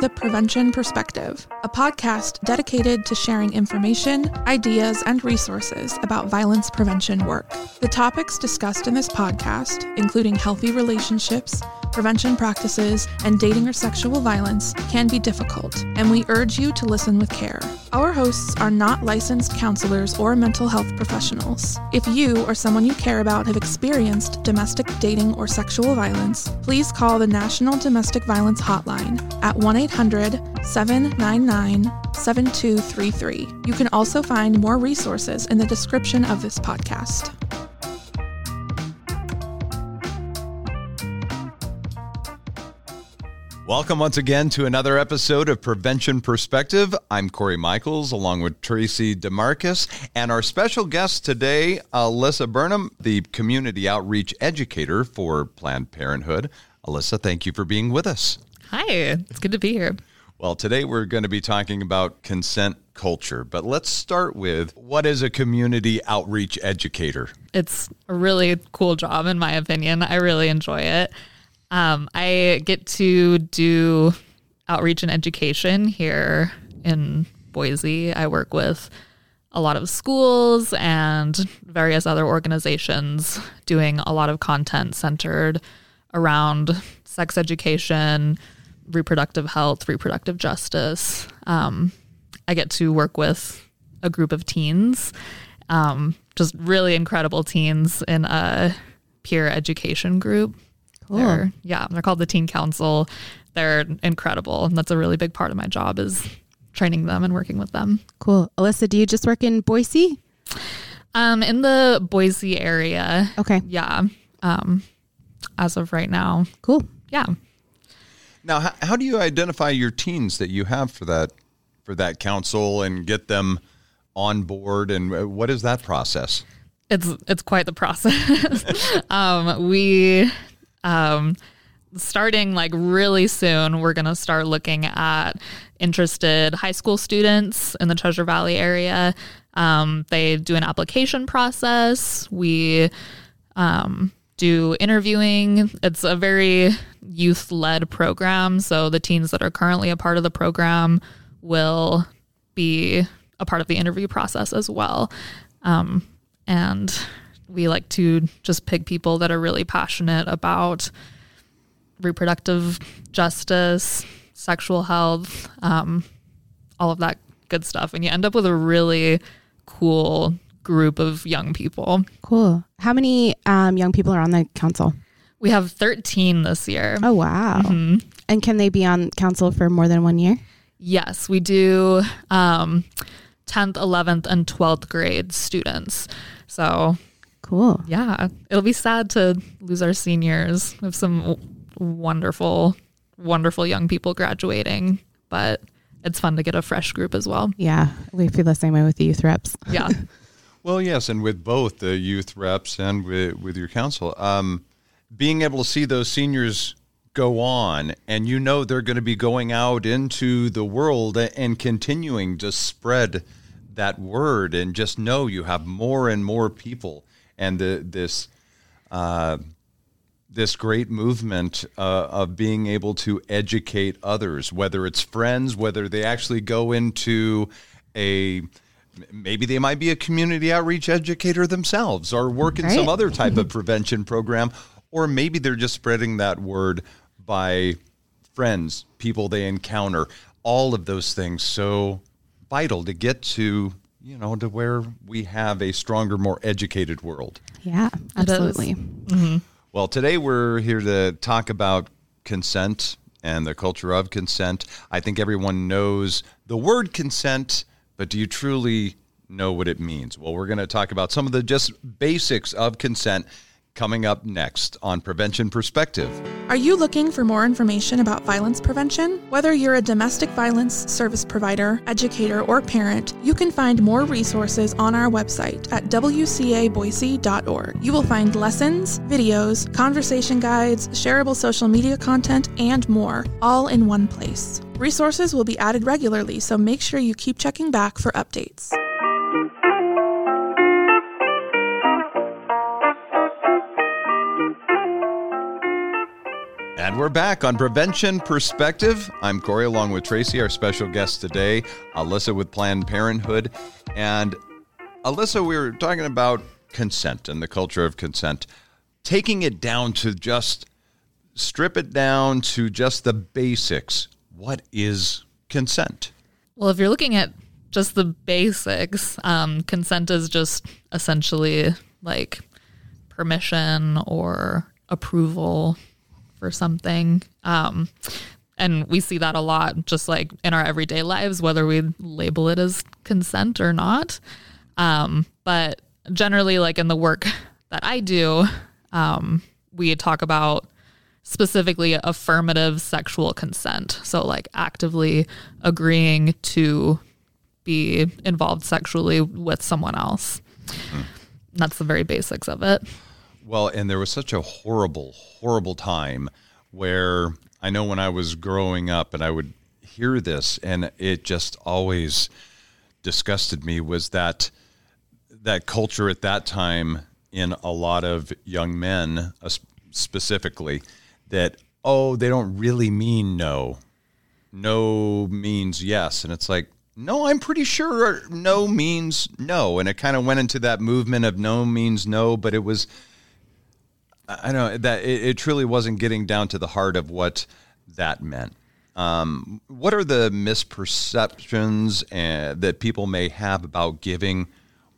The Prevention Perspective, a podcast dedicated to sharing information, ideas, and resources about violence prevention work. The topics discussed in this podcast, including healthy relationships, prevention practices, and dating or sexual violence, can be difficult, and we urge you to listen with care. Our hosts are not licensed counselors or mental health professionals. If you or someone you care about have experienced domestic dating or sexual violence, please call the National Domestic Violence Hotline at 1 800 799 7233. You can also find more resources in the description of this podcast. Welcome once again to another episode of Prevention Perspective. I'm Corey Michaels along with Tracy DeMarcus and our special guest today, Alyssa Burnham, the community outreach educator for Planned Parenthood. Alyssa, thank you for being with us. Hi, it's good to be here. Well, today we're going to be talking about consent culture, but let's start with what is a community outreach educator? It's a really cool job, in my opinion. I really enjoy it. Um, I get to do outreach and education here in Boise. I work with a lot of schools and various other organizations doing a lot of content centered around sex education, reproductive health, reproductive justice. Um, I get to work with a group of teens, um, just really incredible teens in a peer education group. Cool. They're, yeah, they're called the Teen Council. They're incredible, and that's a really big part of my job is training them and working with them. Cool. Alyssa, do you just work in Boise? Um, in the Boise area. Okay. Yeah. Um, as of right now. Cool. Yeah. Now, how, how do you identify your teens that you have for that for that council and get them on board? And uh, what is that process? It's it's quite the process. um, we um, starting like really soon, we're going to start looking at interested high school students in the Treasure Valley area. Um, they do an application process. We um, do interviewing. It's a very youth led program. So the teens that are currently a part of the program will be a part of the interview process as well. Um, and we like to just pick people that are really passionate about reproductive justice, sexual health, um, all of that good stuff. And you end up with a really cool group of young people. Cool. How many um, young people are on the council? We have 13 this year. Oh, wow. Mm-hmm. And can they be on council for more than one year? Yes, we do um, 10th, 11th, and 12th grade students. So Cool. Yeah. It'll be sad to lose our seniors. We have some wonderful, wonderful young people graduating, but it's fun to get a fresh group as well. Yeah. We feel the same way with the youth reps. Yeah. well, yes. And with both the youth reps and with, with your council, um, being able to see those seniors go on and you know they're going to be going out into the world and continuing to spread that word and just know you have more and more people and the, this uh, this great movement uh, of being able to educate others, whether it's friends, whether they actually go into a maybe they might be a community outreach educator themselves or work in right. some other type of prevention program, or maybe they're just spreading that word by friends, people they encounter. All of those things so vital to get to you know, to where we have a stronger, more educated world. Yeah, absolutely. Mm-hmm. Well, today we're here to talk about consent and the culture of consent. I think everyone knows the word consent, but do you truly know what it means? Well, we're going to talk about some of the just basics of consent coming up next on Prevention Perspective. Are you looking for more information about violence prevention? Whether you're a domestic violence service provider, educator, or parent, you can find more resources on our website at wcaboise.org. You will find lessons, videos, conversation guides, shareable social media content, and more, all in one place. Resources will be added regularly, so make sure you keep checking back for updates. And we're back on Prevention Perspective. I'm Corey along with Tracy, our special guest today, Alyssa with Planned Parenthood. And Alyssa, we were talking about consent and the culture of consent, taking it down to just strip it down to just the basics. What is consent? Well, if you're looking at just the basics, um, consent is just essentially like permission or approval for something. Um, and we see that a lot just like in our everyday lives, whether we label it as consent or not. Um, but generally, like in the work that I do, um, we talk about specifically affirmative sexual consent. So, like actively agreeing to be involved sexually with someone else. Mm. That's the very basics of it. Well, and there was such a horrible, horrible time where I know when I was growing up and I would hear this and it just always disgusted me was that that culture at that time in a lot of young men uh, specifically that oh they don't really mean no. No means yes. And it's like no i'm pretty sure no means no. And it kind of went into that movement of no means no but it was i know that it, it truly wasn't getting down to the heart of what that meant um, what are the misperceptions uh, that people may have about giving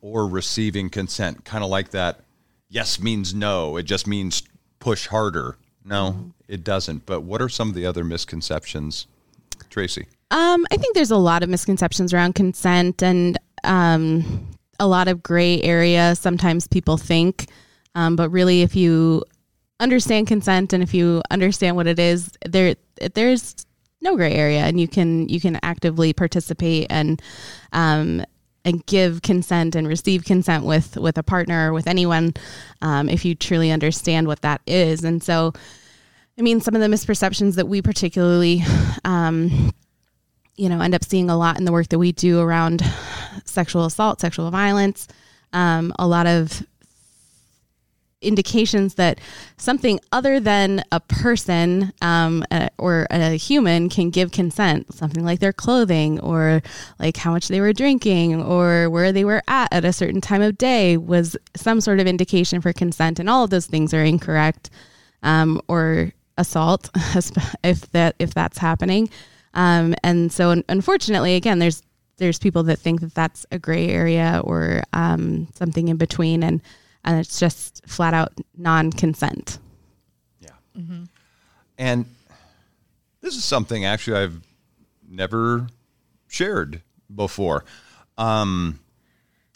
or receiving consent? Kind of like that. Yes means no. It just means push harder. No, mm-hmm. it doesn't. But what are some of the other misconceptions, Tracy? Um, I think there's a lot of misconceptions around consent and um, a lot of gray area. Sometimes people think, um, but really, if you understand consent and if you understand what it is, there there's no gray area, and you can you can actively participate and um, and give consent and receive consent with with a partner or with anyone um, if you truly understand what that is. And so i mean some of the misperceptions that we particularly um, you know end up seeing a lot in the work that we do around sexual assault sexual violence um, a lot of indications that something other than a person um, uh, or a human can give consent, something like their clothing or like how much they were drinking or where they were at at a certain time of day was some sort of indication for consent. And all of those things are incorrect um, or assault if that if that's happening. Um, and so unfortunately, again, there's there's people that think that that's a gray area or um, something in between and and it's just flat out non-consent. Yeah. Mm-hmm. And this is something actually I've never shared before. Um,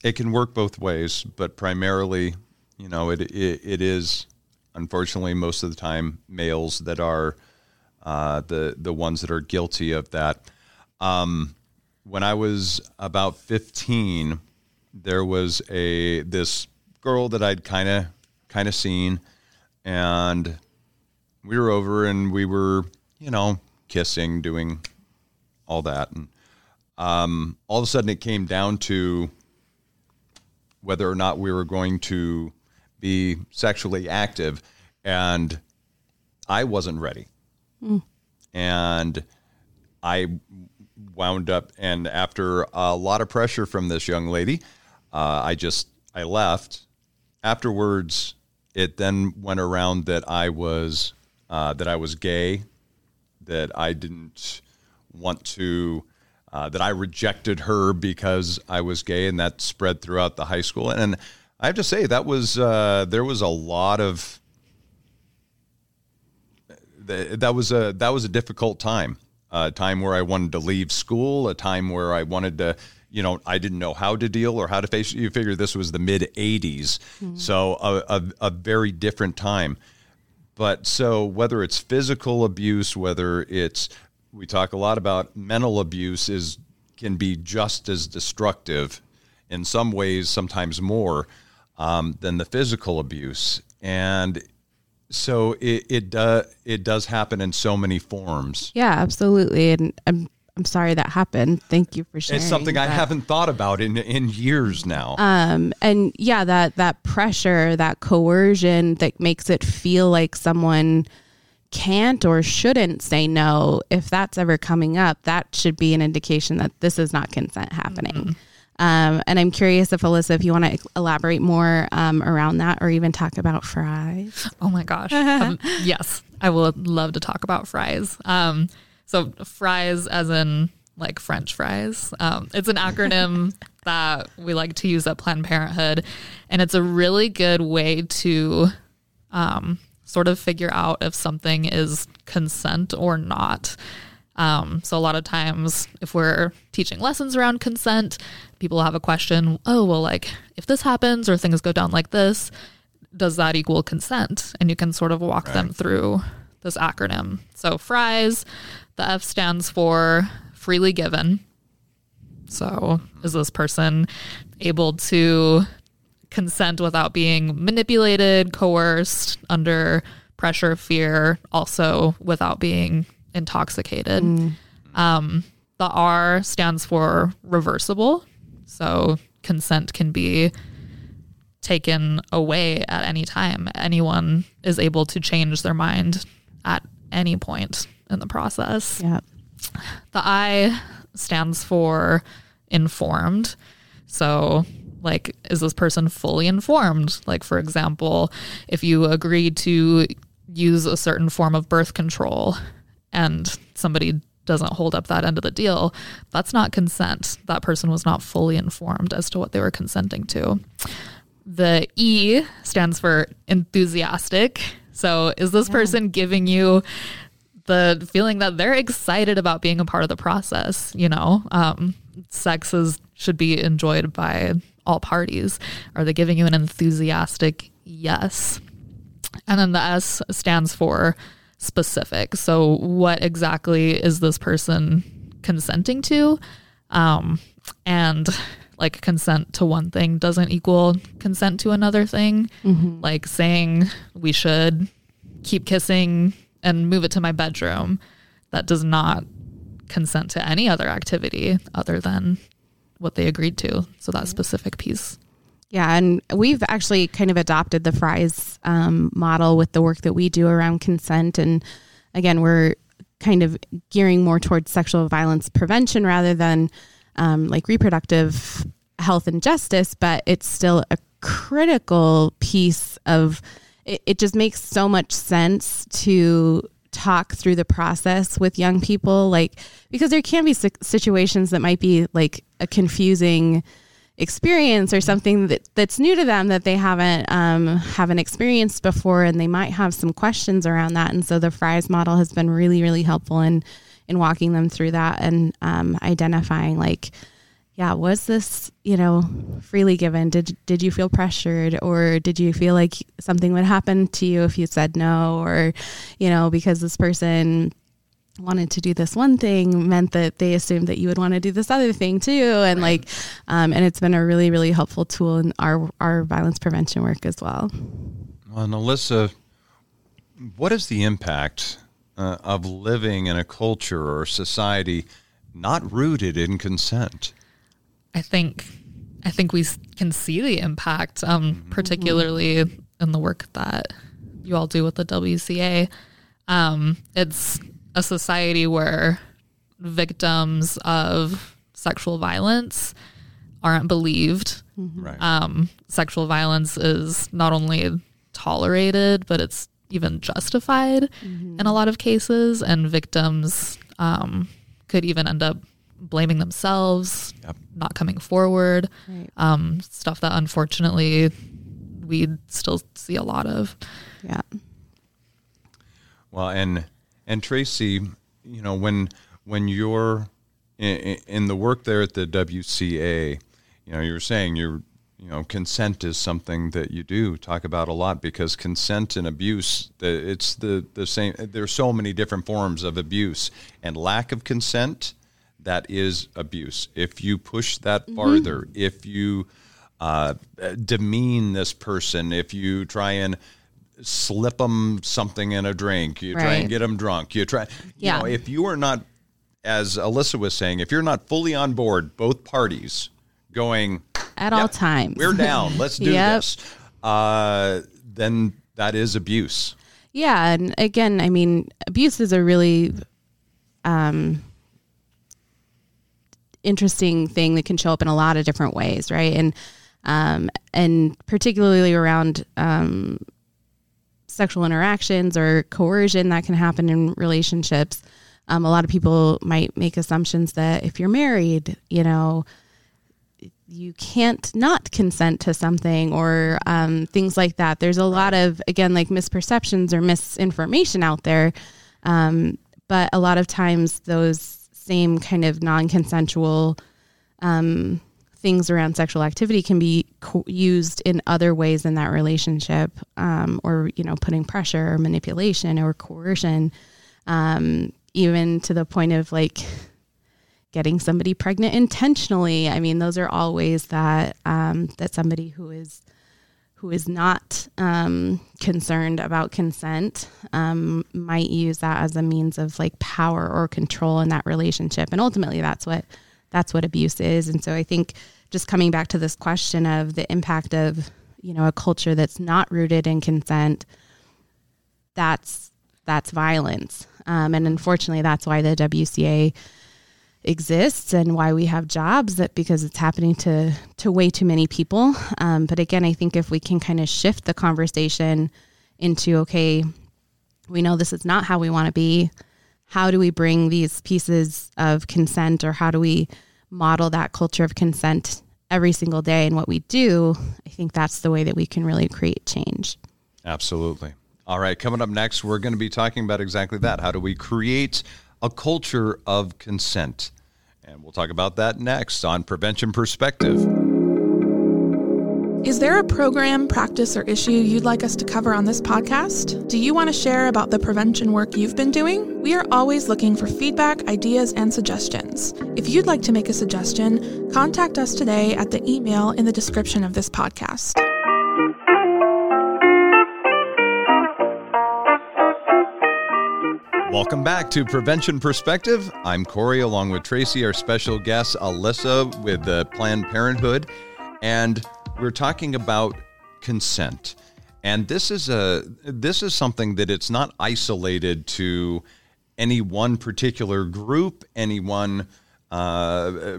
it can work both ways, but primarily, you know, it, it, it is unfortunately most of the time males that are uh, the the ones that are guilty of that. Um, when I was about fifteen, there was a this girl that I'd kind of kind of seen, and we were over and we were, you know, kissing, doing all that, and um, all of a sudden it came down to whether or not we were going to be sexually active, and I wasn't ready, mm. and I wound up, and after a lot of pressure from this young lady, uh, I just I left afterwards, it then went around that I was uh, that I was gay, that I didn't want to, uh, that I rejected her because I was gay, and that spread throughout the high school. And I have to say that was uh, there was a lot of that was a that was a difficult time, a time where I wanted to leave school, a time where I wanted to you know, I didn't know how to deal or how to face. You figure this was the mid '80s, mm-hmm. so a, a, a very different time. But so whether it's physical abuse, whether it's we talk a lot about mental abuse is can be just as destructive in some ways, sometimes more um, than the physical abuse. And so it it does it does happen in so many forms. Yeah, absolutely. And I'm I'm sorry that happened. Thank you for sharing. It's something that. I haven't thought about in in years now. Um, and yeah, that that pressure, that coercion that makes it feel like someone can't or shouldn't say no, if that's ever coming up, that should be an indication that this is not consent happening. Mm-hmm. Um, and I'm curious if Alyssa, if you want to elaborate more um, around that, or even talk about fries. Oh my gosh, um, yes, I would love to talk about fries. Um, so fries, as in like French fries. Um, it's an acronym that we like to use at Planned Parenthood, and it's a really good way to um, sort of figure out if something is consent or not. Um, so a lot of times, if we're teaching lessons around consent, people have a question. Oh, well, like if this happens or things go down like this, does that equal consent? And you can sort of walk right. them through this acronym. So FRIES, the F stands for freely given. So is this person able to consent without being manipulated, coerced, under pressure, fear, also without being intoxicated. Mm. Um, the R stands for reversible. So consent can be taken away at any time. Anyone is able to change their mind at any point in the process. Yeah. The I stands for informed. So, like, is this person fully informed? Like, for example, if you agree to use a certain form of birth control and somebody doesn't hold up that end of the deal, that's not consent. That person was not fully informed as to what they were consenting to. The E stands for enthusiastic. So, is this yeah. person giving you the feeling that they're excited about being a part of the process? You know, um, sex is, should be enjoyed by all parties. Are they giving you an enthusiastic yes? And then the S stands for specific. So, what exactly is this person consenting to? Um, and like consent to one thing doesn't equal consent to another thing. Mm-hmm. Like saying we should keep kissing and move it to my bedroom, that does not consent to any other activity other than what they agreed to. So, that specific piece. Yeah, and we've actually kind of adopted the FRIES um, model with the work that we do around consent. And again, we're kind of gearing more towards sexual violence prevention rather than um, like reproductive health and justice, but it's still a critical piece of it, it just makes so much sense to talk through the process with young people like because there can be situations that might be like a confusing experience or something that, that's new to them that they haven't um, haven't experienced before and they might have some questions around that. And so the fries model has been really really helpful in in walking them through that and um, identifying like yeah was this you know freely given? Did did you feel pressured or did you feel like something would happen to you if you said no or you know because this person wanted to do this one thing meant that they assumed that you would want to do this other thing too and right. like um, and it's been a really really helpful tool in our our violence prevention work as well. Well and alyssa what is the impact uh, of living in a culture or society not rooted in consent i think i think we can see the impact um, mm-hmm. particularly in the work that you all do with the wca um, it's a society where victims of sexual violence aren't believed. Mm-hmm. Right. Um, sexual violence is not only tolerated, but it's even justified mm-hmm. in a lot of cases, and victims um, could even end up blaming themselves, yep. not coming forward. Right. Um, stuff that unfortunately we still see a lot of. Yeah. Well, and and Tracy, you know, when when you're in, in, the work there at the WCA, you know, you're saying you're, you know, consent is something that you do talk about a lot because consent and abuse, it's the the same. There's so many different forms of abuse, and lack of consent, that is abuse. If you push that mm-hmm. farther, mm-hmm. if you uh, demean this person, if you try and slip them something in a drink. You right. try and get them drunk. You try. You yeah. know, if you are not, as Alyssa was saying, if you're not fully on board, both parties going at all times, we're down. Let's do yep. this. Uh, then that is abuse. Yeah, and again, I mean, abuse is a really um, interesting thing that can show up in a lot of different ways, right? And um, and particularly around um, sexual interactions or coercion that can happen in relationships. Um, a lot of people might make assumptions that if you're married, you know, you can't not consent to something or um, things like that. There's a lot of, again, like misperceptions or misinformation out there. Um, but a lot of times, those same kind of non consensual um, things around sexual activity can be co- used in other ways in that relationship um, or, you know, putting pressure or manipulation or coercion, um, even to the point of like, getting somebody pregnant intentionally. I mean, those are all ways that um, that somebody who is who is not um, concerned about consent um, might use that as a means of like power or control in that relationship, and ultimately, that's what that's what abuse is. And so, I think just coming back to this question of the impact of you know a culture that's not rooted in consent, that's that's violence, um, and unfortunately, that's why the WCA exists and why we have jobs that because it's happening to to way too many people. Um, but again i think if we can kind of shift the conversation into okay we know this is not how we want to be. How do we bring these pieces of consent or how do we model that culture of consent every single day and what we do? I think that's the way that we can really create change. Absolutely. All right coming up next we're going to be talking about exactly that. How do we create a culture of consent and we'll talk about that next on Prevention Perspective. Is there a program, practice, or issue you'd like us to cover on this podcast? Do you want to share about the prevention work you've been doing? We are always looking for feedback, ideas, and suggestions. If you'd like to make a suggestion, contact us today at the email in the description of this podcast. Welcome back to Prevention Perspective. I'm Corey, along with Tracy, our special guest, Alyssa, with Planned Parenthood. And we're talking about consent. And this is a this is something that it's not isolated to any one particular group, any one uh,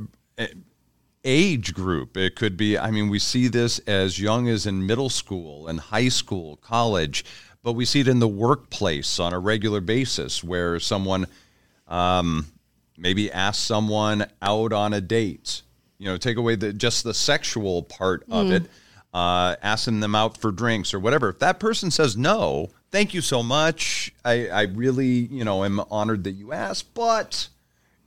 age group. It could be, I mean, we see this as young as in middle school and high school, college but we see it in the workplace on a regular basis where someone um, maybe asks someone out on a date. You know, take away the just the sexual part of mm. it, uh, asking them out for drinks or whatever. If that person says no, thank you so much. I, I really, you know, am honored that you asked, but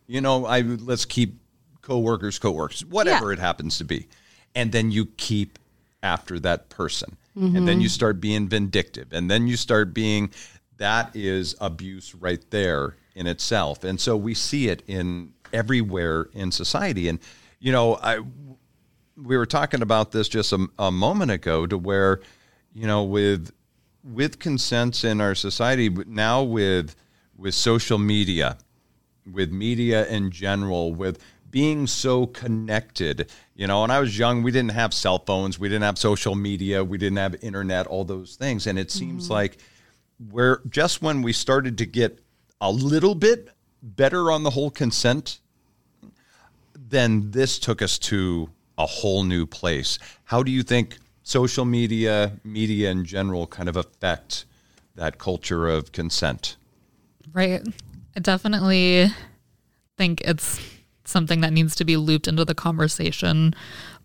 you know, I let's keep coworkers, coworkers, whatever yeah. it happens to be, and then you keep after that person. Mm-hmm. And then you start being vindictive. And then you start being, that is abuse right there in itself. And so we see it in everywhere in society. And, you know, I, we were talking about this just a, a moment ago to where, you know, with, with consents in our society, now with, with social media, with media in general, with being so connected. You know, when I was young, we didn't have cell phones, we didn't have social media, we didn't have internet, all those things. And it seems mm-hmm. like we're just when we started to get a little bit better on the whole consent, then this took us to a whole new place. How do you think social media, media in general, kind of affect that culture of consent? Right. I definitely think it's something that needs to be looped into the conversation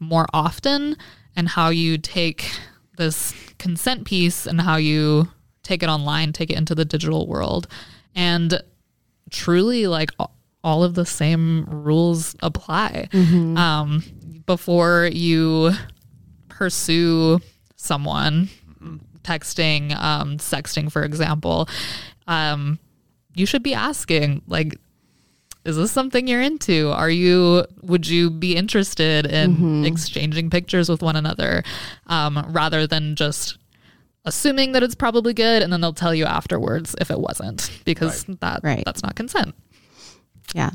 more often and how you take this consent piece and how you take it online, take it into the digital world. And truly, like all of the same rules apply. Mm-hmm. Um, before you pursue someone, texting, um, sexting, for example, um, you should be asking, like, is this something you're into? Are you, would you be interested in mm-hmm. exchanging pictures with one another um, rather than just assuming that it's probably good and then they'll tell you afterwards if it wasn't because right. that right. that's not consent. Yeah.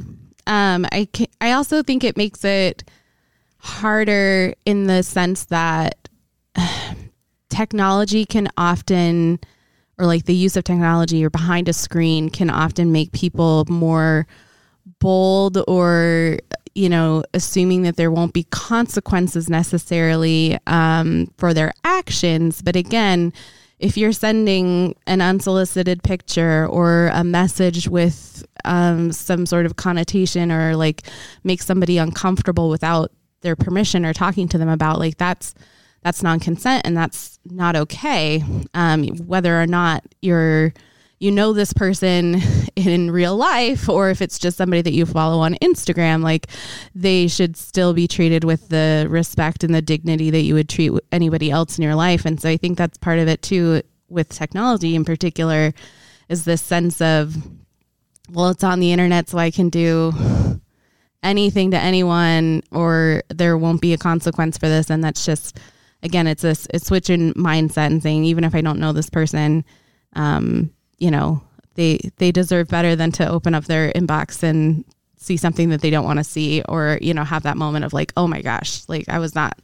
Um, I, I also think it makes it harder in the sense that technology can often or like the use of technology or behind a screen can often make people more bold or you know assuming that there won't be consequences necessarily um, for their actions. But again if you're sending an unsolicited picture or a message with um, some sort of connotation or like make somebody uncomfortable without their permission or talking to them about like that's that's non-consent and that's not okay um, whether or not you're you know this person in real life or if it's just somebody that you follow on Instagram like they should still be treated with the respect and the dignity that you would treat anybody else in your life. And so I think that's part of it too with technology in particular is this sense of well it's on the internet so I can do anything to anyone or there won't be a consequence for this. And that's just again it's a, a switch in mindset and saying even if I don't know this person um, you know they they deserve better than to open up their inbox and see something that they don't want to see or you know have that moment of like oh my gosh like i was not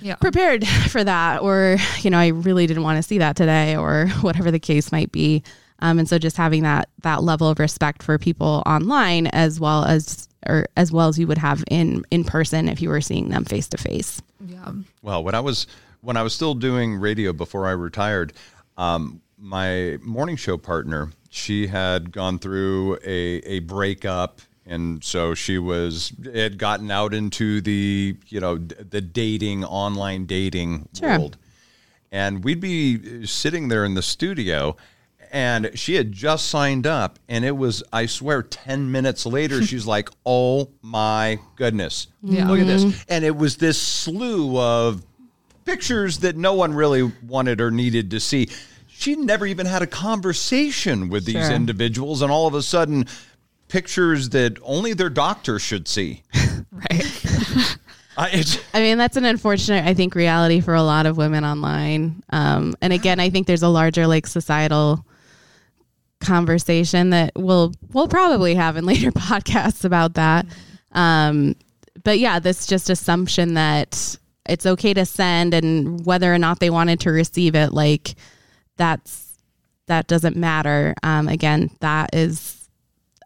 Yeah. prepared for that or you know i really didn't want to see that today or whatever the case might be um, and so just having that that level of respect for people online as well as or as well as you would have in in person if you were seeing them face to face Yeah. Well, when I was when I was still doing radio before I retired, um, my morning show partner, she had gone through a a breakup, and so she was had gotten out into the you know the dating online dating Sure. world, and we'd be uh, sitting there in the studio. And she had just signed up, and it was, I swear, 10 minutes later, she's like, Oh my goodness. Yeah. Look at this. Mm-hmm. And it was this slew of pictures that no one really wanted or needed to see. She never even had a conversation with these Sure. individuals, and all of a sudden, pictures that only their doctor should see. Right. I, it's, I mean, that's an unfortunate, I think, reality for a lot of women online. Um, and again, I think there's a larger like societal conversation that we'll we'll probably have in later podcasts about that. Um, but yeah, this just assumption that it's okay to send, and whether or not they wanted to receive it, like that's that doesn't matter. Um, again, that is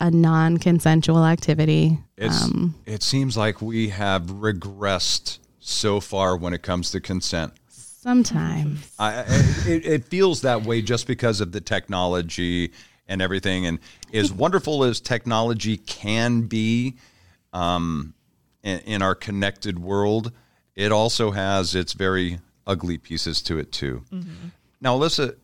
a non-consensual activity. it's, um, it seems like we have regressed so far when it comes to consent. sometimes. I, I- it, it feels that way just because of the technology and everything. And as wonderful as technology can be um, in, in our connected world, it also has its very ugly pieces to it too. Now, Alyssa,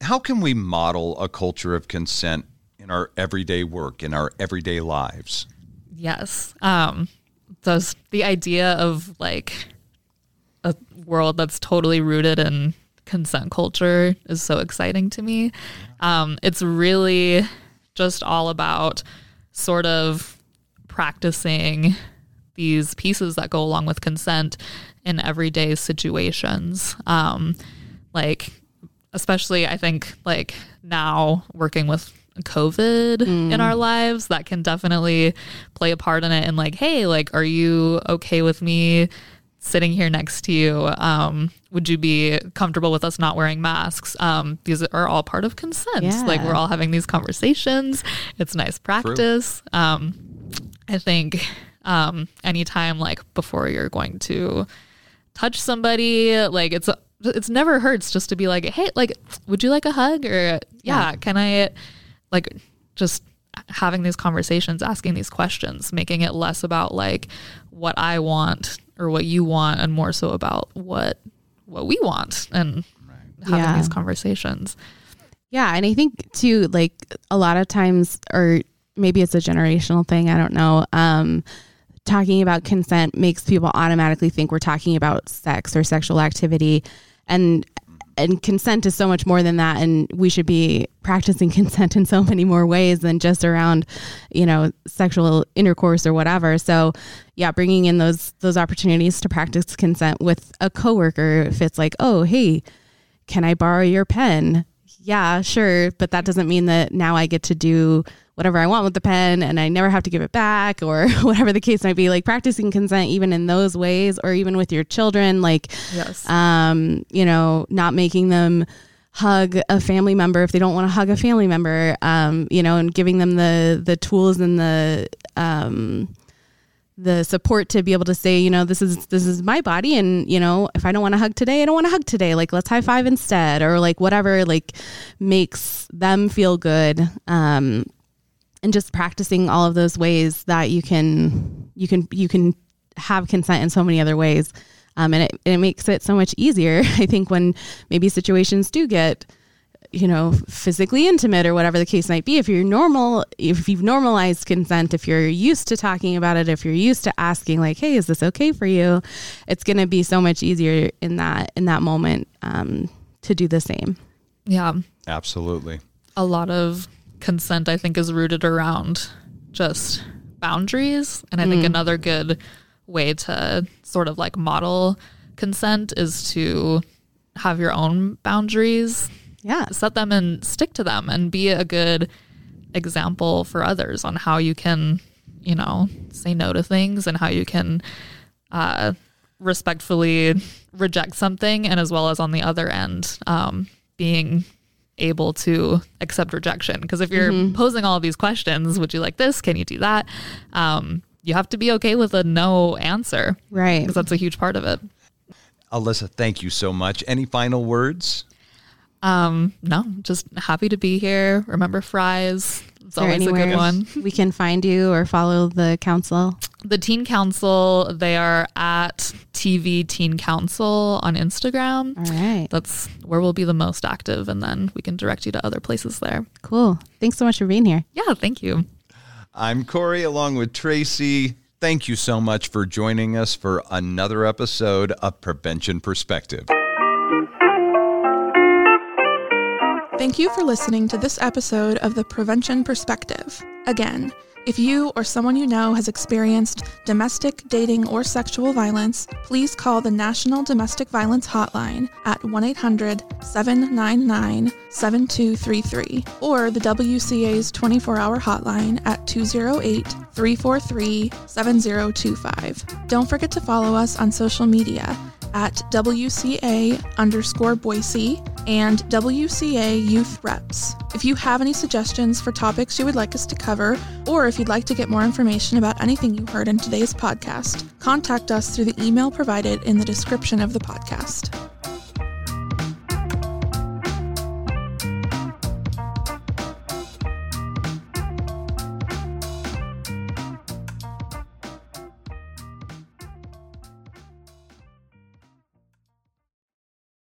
how can we model a culture of consent in our everyday work, in our everyday lives? Yes. Um, the idea of like a world that's totally rooted in consent culture is so exciting to me. Um, it's really just all about sort of practicing these pieces that go along with consent in everyday situations. Um, like, especially, I think, like now working with COVID in our lives, that can definitely play a part in it. And, like, hey, like, are you okay with me? sitting here next to you um, would you be comfortable with us not wearing masks um, these are all part of consent Yeah. like we're all having these conversations it's nice practice um, i think um, anytime like before you're going to touch somebody like it's it's never hurts just to be like hey like would you like a hug or yeah, can i like just having these conversations asking these questions making it less about like what i want or what you want and more so about what what we want and having Yeah. these conversations Yeah, and I think too, like a lot of times, or maybe it's a generational thing. I don't know. Um, talking about consent makes people automatically think we're talking about sex or sexual activity, and and consent is so much more than that. And we should be practicing consent in so many more ways than just around, you know, sexual intercourse or whatever. So, yeah, bringing in those those opportunities to practice consent with a coworker, if it's like, oh, hey, can I borrow your pen? Yeah, sure. But that doesn't mean that now I get to do whatever I want with the pen and I never have to give it back or whatever the case might be. Like practicing consent, even in those ways, or even with your children, like, yes um, you know, not making them hug a family member if they don't want to hug a family member, um, you know, and giving them the the tools and the um, the support to be able to say, you know, this is this is my body, and you know, if I don't want to hug today, I don't want to hug today. Like, let's high five instead, or like whatever, like makes them feel good. Um, and just practicing all of those ways that you can you can you can have consent in so many other ways um, and it, it makes it so much easier i think when maybe situations do get you know physically intimate or whatever the case might be if you're normal if you've normalized consent if you're used to talking about it if you're used to asking like hey is this okay for you it's going to be so much easier in that in that moment um, to do the same Yeah. Absolutely. A lot of consent, I think, is rooted around just boundaries. And I think another good way to sort of like model consent is to have your own boundaries, yeah. Set them and stick to them, and be a good example for others on how you can, you know, say no to things and how you can uh, respectfully reject something, and as well as on the other end, um, being able to accept rejection. Because if you're posing all of these questions, would you like this? Can you do that? Um, you have to be okay with a no answer right because that's a huge part of it. Alyssa, thank you so much. Any final words? Um, no, just happy to be here. Remember fries. It's Is there always a good anywhere one. we can find you or follow the council The Teen Council, they are at TV Teen Council on Instagram. all right That's where we'll be the most active, and then we can direct you to other places there. cool thanks so much for being here Yeah, thank you. I'm Corey along with Tracy. Thank you so much for joining us for another episode of Prevention Perspective. Thank you for listening to this episode of the Prevention Perspective. Again, if you or someone you know has experienced domestic, dating, or sexual violence, please call the National Domestic Violence Hotline at 1 800 799 7233 or the WCA's 24 hour hotline at 208 343 7025. Don't forget to follow us on social media at WCA underscore Boise and WCA Youth Reps. If you have any suggestions for topics you would like us to cover, or if you'd like to get more information about anything you heard in today's podcast, contact us through the email provided in the description of the podcast.